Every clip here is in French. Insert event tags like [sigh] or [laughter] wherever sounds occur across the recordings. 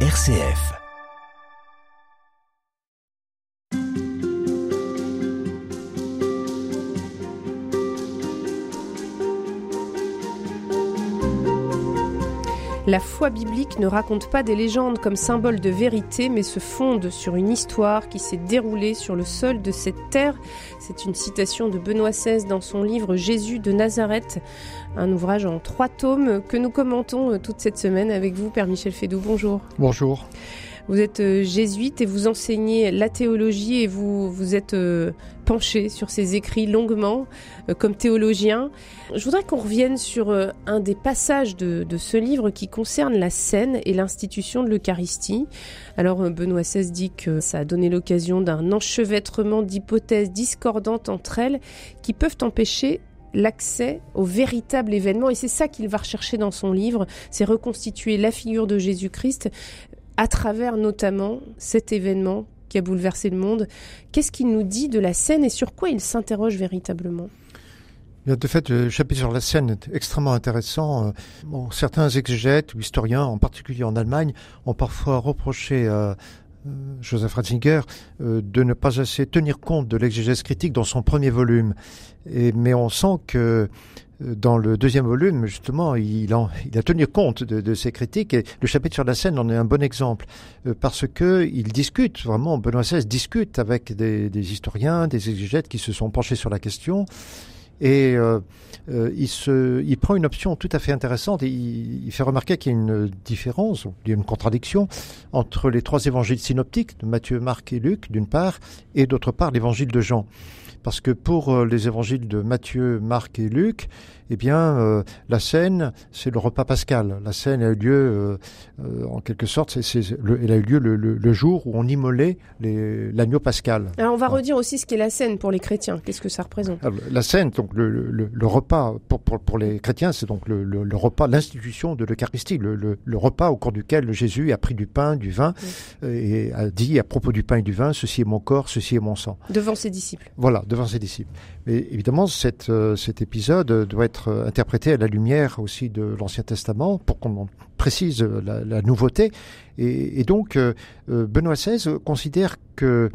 RCF. La foi biblique ne raconte pas des légendes comme symbole de vérité, mais se fonde sur une histoire qui s'est déroulée sur le sol de cette terre. C'est une citation de Benoît XVI dans son livre Jésus de Nazareth, un ouvrage en trois tomes que nous commentons euh, toute cette semaine avec vous, Père Michel Fédou. Bonjour. Bonjour. Vous êtes euh, jésuite et vous enseignez la théologie et vous vous êtes euh, penché sur ces écrits longuement euh, comme théologien. Je voudrais qu'on revienne sur un des passages de, de, ce livre qui concerne la scène et l'institution de l'Eucharistie. Alors Benoît XVI dit que ça a donné l'occasion d'un enchevêtrement d'hypothèses discordantes entre elles qui peuvent empêcher l'accès au véritable événement. Et c'est ça qu'il va rechercher dans son livre, c'est reconstituer la figure de Jésus-Christ à travers notamment cet événement qui a bouleversé le monde. Qu'est-ce qu'il nous dit de la scène et sur quoi il s'interroge véritablement? De fait, le chapitre sur la scène est extrêmement intéressant. Bon, certains exégètes ou historiens, en particulier en Allemagne, ont parfois reproché à Joseph Ratzinger euh, de ne pas assez tenir compte de l'exégèse critique dans son premier volume. Mais on sent que dans le deuxième volume, justement, il, en, il a tenu compte de, de, ces critiques et le chapitre sur la scène en est un bon exemple. Euh, parce que il discute vraiment, Benoît XVI discute avec des, des, historiens, des exégètes qui se sont penchés sur la question. Et euh, euh, il, se, il prend une option tout à fait intéressante et il, il fait remarquer qu'il y a une différence, il y a une contradiction entre les trois évangiles synoptiques de Matthieu, Marc et Luc d'une part et d'autre part l'évangile de Jean parce que pour euh, les évangiles de Matthieu, Marc et Luc, eh bien, euh, la scène, c'est le repas pascal. La scène a eu lieu, euh, euh en quelque sorte, c'est, le, elle a eu lieu le, le, le jour où on immolait l'agneau pascal. Alors, on va redire aussi ce qu'est la scène pour les chrétiens. Qu'est-ce que ça représente? Alors, La scène, donc le, repas pour, pour, pour, les chrétiens, c'est donc le, repas, l'institution de l'Eucharistie, le, repas au cours duquel Jésus a pris du pain, du vin oui. et a dit à propos du pain et du vin, ceci est mon corps, ceci est mon sang. Devant ses disciples. Voilà, devant ses disciples. Mais évidemment, cette, cet épisode doit être interprété à la lumière aussi de l'Ancien Testament pour qu'on précise la, la, nouveauté. Et, et donc, euh, Benoît XVI considère que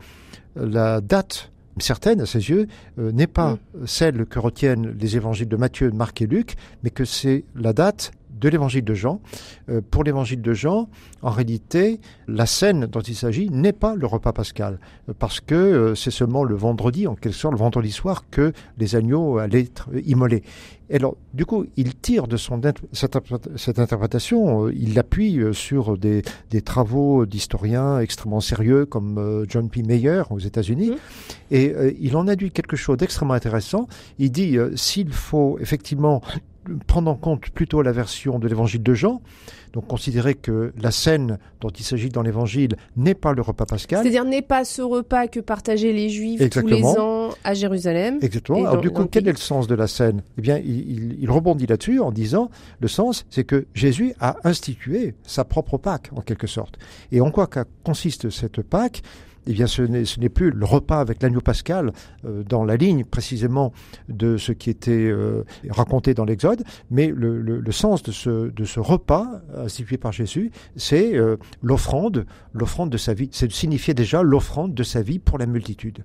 la date certaine à ses yeux euh, n'est pas celle que retiennent les évangiles de Matthieu, Marc et Luc, mais que c'est la date de l'évangile de Jean. Euh, pour l'évangile de Jean, en réalité, la scène dont il s'agit n'est pas le repas pascal, euh, parce que euh, c'est seulement le vendredi, en quelque sorte le vendredi soir, que les agneaux allaient être immolés. Et alors, du coup, il tire de son cette, cette interprétation, euh, il l'appuie sur des, des travaux d'historiens extrêmement sérieux comme John P. Mayer aux États-Unis, mmh. et il en a dit quelque chose d'extrêmement intéressant. Il dit s'il faut effectivement prendre en compte plutôt la version de l'évangile de Jean, donc considérer que la scène dont il s'agit dans l'évangile n'est pas le repas pascal. C'est-à-dire n'est pas ce repas que partageaient les Juifs Exactement. tous les ans à Jérusalem. Exactement. Alors du coup, quel est le sens de la scène? Eh bien, il, il, il rebondit là-dessus en disant, le sens, c'est que Jésus a institué sa propre Pâque, en quelque sorte. Et en quoi consiste cette Pâque? Eh bien ce n'est plus le repas avec l'agneau pascal euh, dans la ligne précisément de ce qui était euh, raconté dans l'Exode, mais le, sens de ce, de repas institué par Jésus, c'est euh, l'offrande, l'offrande de sa vie. C'est signifier déjà l'offrande de sa vie pour la multitude.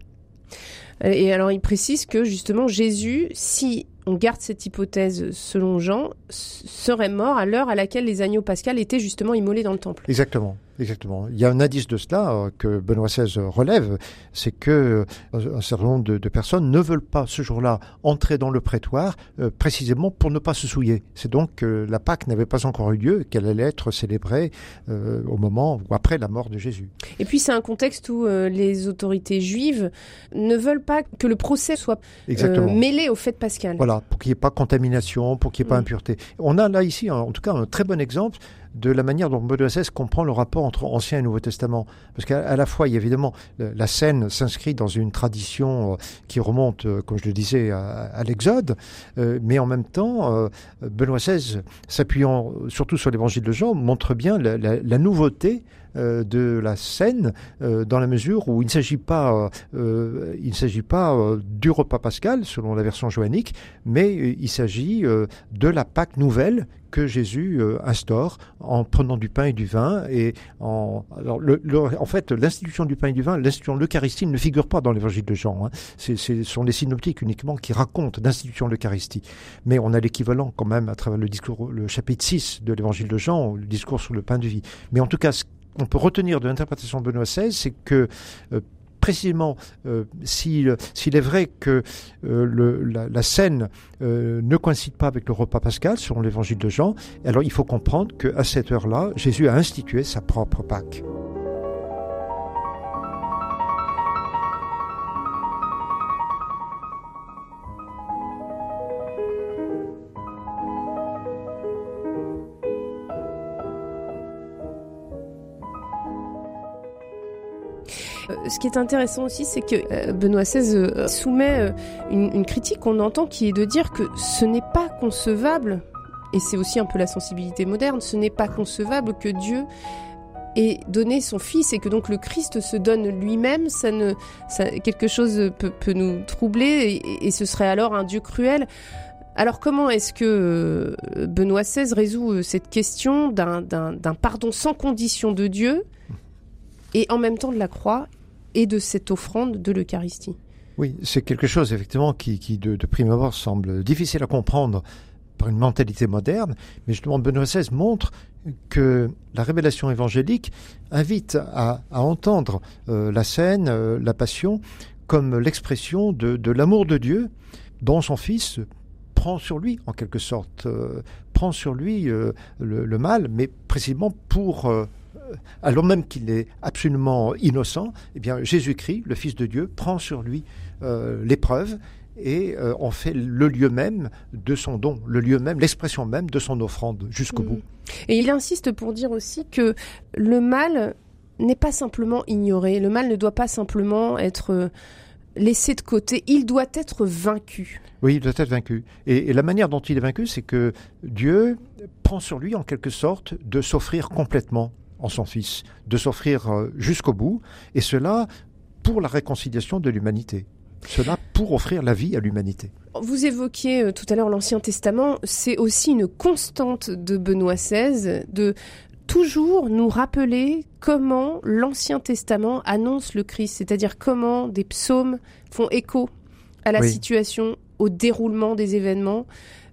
Et alors il précise que justement Jésus, si on garde cette hypothèse selon Jean, serait mort à l'heure à laquelle les agneaux pascals étaient justement immolés dans le temple. Exactement. Exactement. Il y a un indice de cela euh, que Benoît XVI relève, c'est que euh, un certain nombre de, de, personnes ne veulent pas ce jour-là entrer dans le prétoire euh, précisément pour ne pas se souiller. C'est donc que la Pâque n'avait pas encore eu lieu, qu'elle allait être célébrée euh, au moment ou après la mort de Jésus. Et puis c'est un contexte où euh, les autorités juives ne veulent pas que le procès soit mêlé au fait pascal. Voilà, pour qu'il n'y ait pas contamination, pour qu'il n'y ait pas mmh. impureté. On a là ici, en tout cas, un très bon exemple de la manière dont Benoît XVI comprend le rapport entre Ancien et Nouveau Testament. Parce qu'à la fois, il y a évidemment, la scène s'inscrit dans une tradition euh, qui remonte, euh, comme je le disais, à, à l'Exode, euh, mais en même temps, Benoît XVI, s'appuyant surtout sur l'évangile de Jean, montre bien la, la, la nouveauté de la scène dans la mesure où il ne s'agit pas, euh, il ne s'agit pas euh, du repas pascal selon la version joannique, mais il s'agit de la Pâque nouvelle que Jésus instaure en prenant du pain et du vin. Et en, alors le, en fait, l'institution du pain et du vin, l'institution de l'Eucharistie ne figure pas dans l'évangile de Jean. Hein. Ce sont les synoptiques uniquement qui racontent l'institution de l'Eucharistie. Mais on a l'équivalent quand même à travers le discours, le chapitre 6 de l'évangile de Jean, le discours sur le pain de vie. Mais en tout cas, ce qu'on peut retenir de l'interprétation de Benoît XVI, c'est que euh, précisément, euh, s'il est vrai que euh, la, scène ne coïncide pas avec le repas pascal, selon l'évangile de Jean, alors il faut comprendre qu'à cette heure-là, Jésus a institué sa propre Pâque. Ce qui est intéressant aussi, c'est que euh, Benoît XVI euh, soumet une, critique qu'on entend qui est de dire que ce n'est pas concevable, et c'est aussi un peu la sensibilité moderne, ce n'est pas concevable que Dieu ait donné son Fils et que donc le Christ se donne lui-même, ça ne, quelque chose peut, nous troubler et, ce serait alors un Dieu cruel. Alors comment est-ce que Benoît XVI résout cette question d'un pardon sans condition de Dieu et en même temps de la croix et de cette offrande de l'Eucharistie. Oui, c'est quelque chose effectivement qui, de, prime abord semble difficile à comprendre par une mentalité moderne, mais justement Benoît XVI montre que la révélation évangélique invite à, entendre euh, la scène, euh, la passion, comme l'expression de, l'amour de Dieu dont son Fils prend sur lui, en quelque sorte, euh, prend sur lui le, le, mal, mais précisément pour alors même qu'il est absolument innocent, eh bien Jésus-Christ, le Fils de Dieu, prend sur lui euh, l'épreuve et euh, en fait le lieu même de son don, le lieu même, l'expression même de son offrande jusqu'au mm. bout. Et il insiste pour dire aussi que le mal n'est pas simplement ignoré, le mal ne doit pas simplement être euh, laissé de côté, il doit être vaincu. Oui, il doit être vaincu. et la manière dont il est vaincu, c'est que Dieu prend sur lui en quelque sorte de s'offrir complètement en son Fils, de s'offrir euh, jusqu'au bout, et cela pour la réconciliation de l'humanité. Cela pour offrir la vie à l'humanité. Vous évoquiez euh, tout à l'heure l'Ancien Testament, c'est aussi une constante de Benoît XVI de toujours nous rappeler comment l'Ancien Testament annonce le Christ, c'est-à-dire comment des psaumes font écho à la situation, au déroulement des événements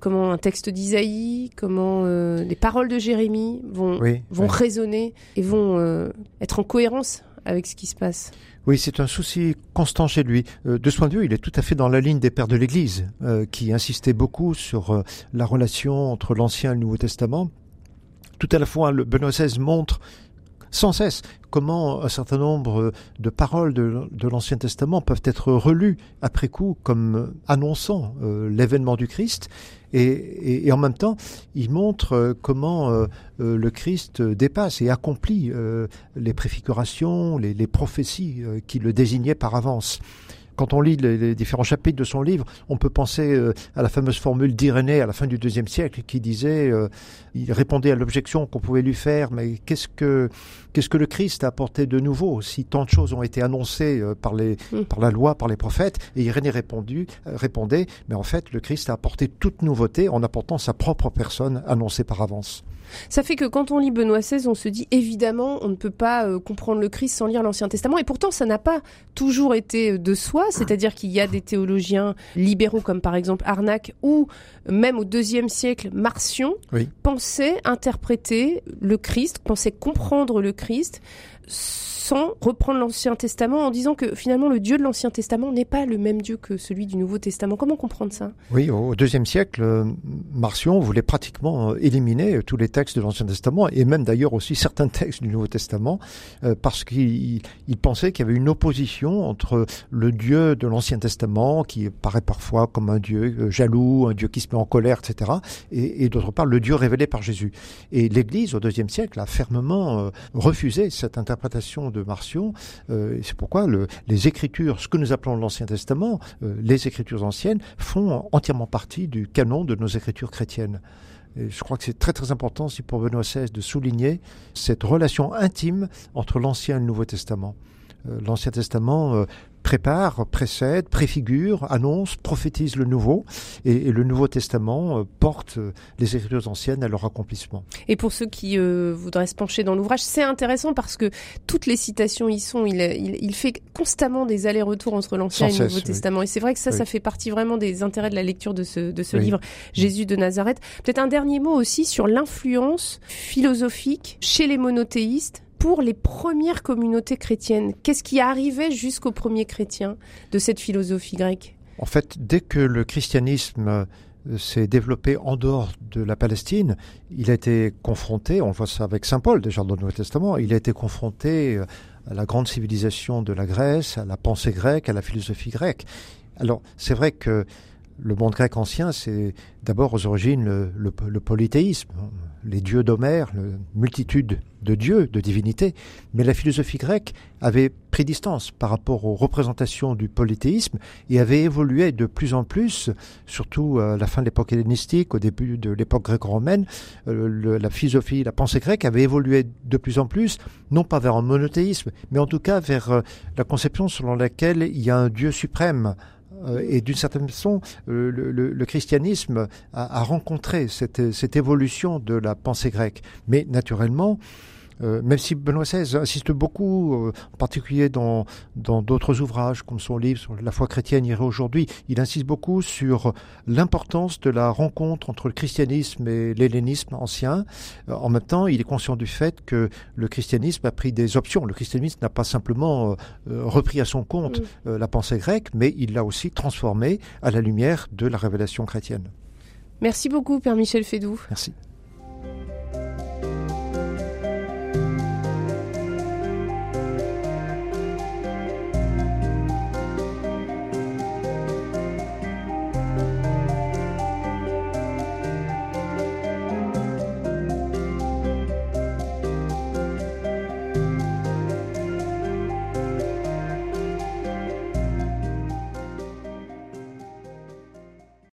comment un texte d'Isaïe, comment euh, les paroles de Jérémie vont, vont résonner et vont euh, être en cohérence avec ce qui se passe. Oui, c'est un souci constant chez lui. Euh, de ce point de vue, il est tout à fait dans la ligne des pères de l'Église, qui insistaient beaucoup sur la relation entre l'Ancien et le Nouveau Testament. Tout à la fois, le Benoît XVI montre sans cesse. Comment un certain nombre de paroles de, l'Ancien Testament peuvent être relues après coup comme annonçant l'événement du Christ et, en même temps, il montre euh, comment euh, euh, le Christ dépasse et accomplit les préfigurations, les, les prophéties qui le désignaient par avance quand on lit les, différents chapitres de son livre, on peut penser euh, à la fameuse formule d'Irénée à la fin du deuxième siècle qui disait, euh, il répondait à l'objection qu'on pouvait lui faire, mais qu'est-ce que qu'est-ce que le Christ a apporté de nouveau si tant de choses ont été annoncées euh, par les mm. par la loi, par les prophètes? Et Irénée répondu, répondait, mais en fait, le Christ a apporté toute nouveauté en apportant sa propre personne annoncée par avance. Ça fait que quand on lit Benoît XVI, on se dit évidemment, on ne peut pas euh, comprendre le Christ sans lire l'Ancien Testament. Et pourtant, ça n'a pas toujours été euh, de soi. C'est-à-dire qu'il y a des théologiens libéraux comme par exemple Arnac ou même au deuxième siècle Marcion pensaient interpréter le Christ, pensaient comprendre le Christ sans reprendre l'Ancien Testament en disant que finalement le Dieu de l'Ancien Testament n'est pas le même Dieu que celui du Nouveau Testament. Comment comprendre ça? Oui, au deuxième siècle, euh, Marcion voulait pratiquement euh, éliminer euh, tous les textes de l'Ancien Testament et même d'ailleurs aussi certains [laughs] textes du Nouveau Testament parce qu'il pensait qu'il y avait une opposition entre le Dieu de l'Ancien Testament qui paraît parfois comme un Dieu jaloux, un Dieu qui se met en colère, etc. et, d'autre part le Dieu révélé par Jésus. Et l'Église au deuxième siècle a fermement refusé cette interprétation de Marcion. Euh, c'est pourquoi les Écritures, ce que nous appelons l'Ancien Testament, euh, les Écritures anciennes, font entièrement partie du canon de nos Écritures chrétiennes. Et je crois que c'est très très important aussi pour Benoît XVI de souligner cette relation intime entre l'Ancien et le Nouveau Testament. Euh, L'Ancien Testament prépare, précède, préfigure, annonce, prophétise le nouveau, et, le Nouveau Testament euh, porte euh, les écritures anciennes à leur accomplissement. Et pour ceux qui euh, voudraient se pencher dans l'ouvrage, c'est intéressant parce que toutes les citations y sont. Il, il, fait constamment des allers-retours entre l'Ancien et le Nouveau Testament, et c'est vrai que ça, ça fait partie vraiment des intérêts de la lecture de ce, de ce livre, Jésus de Nazareth. Peut-être un dernier mot aussi sur l'influence philosophique chez les monothéistes pour les premières communautés chrétiennes Qu'est-ce qui arrivait jusqu'aux premiers chrétiens de cette philosophie grecque? En fait, dès que le christianisme euh, s'est développé en dehors de la Palestine, il a été confronté, on voit ça avec Saint Paul déjà dans le Nouveau Testament, il a été confronté euh, à la grande civilisation de la Grèce, à la pensée grecque, à la philosophie grecque. Alors c'est vrai que le monde grec ancien, c'est d'abord aux origines le, polythéisme, les dieux d'Homère, multitude de dieux, de divinités. Mais la philosophie grecque avait pris distance par rapport aux représentations du polythéisme et avait évolué de plus en plus, surtout à la fin de l'époque hellénistique, au début de l'époque gréco-romaine. Euh, la philosophie, la pensée grecque avait évolué de plus en plus, non pas vers un monothéisme, mais en tout cas vers euh, la conception selon laquelle il y a un Dieu suprême, et d'une certaine façon, euh, le, christianisme a, rencontré cette, évolution de la pensée grecque. Mais naturellement, euh, même si Benoît XVI insiste beaucoup, euh, en particulier dans d'autres ouvrages, comme son livre sur la foi chrétienne irait aujourd'hui, il insiste beaucoup sur l'importance de la rencontre entre le christianisme et l'hellénisme ancien. Euh, en même temps, il est conscient du fait que le christianisme a pris des options. Le christianisme n'a pas simplement repris à son compte mm. la pensée grecque, mais il l'a aussi transformée à la lumière de la révélation chrétienne. Merci beaucoup, Père Michel Fédou. Merci.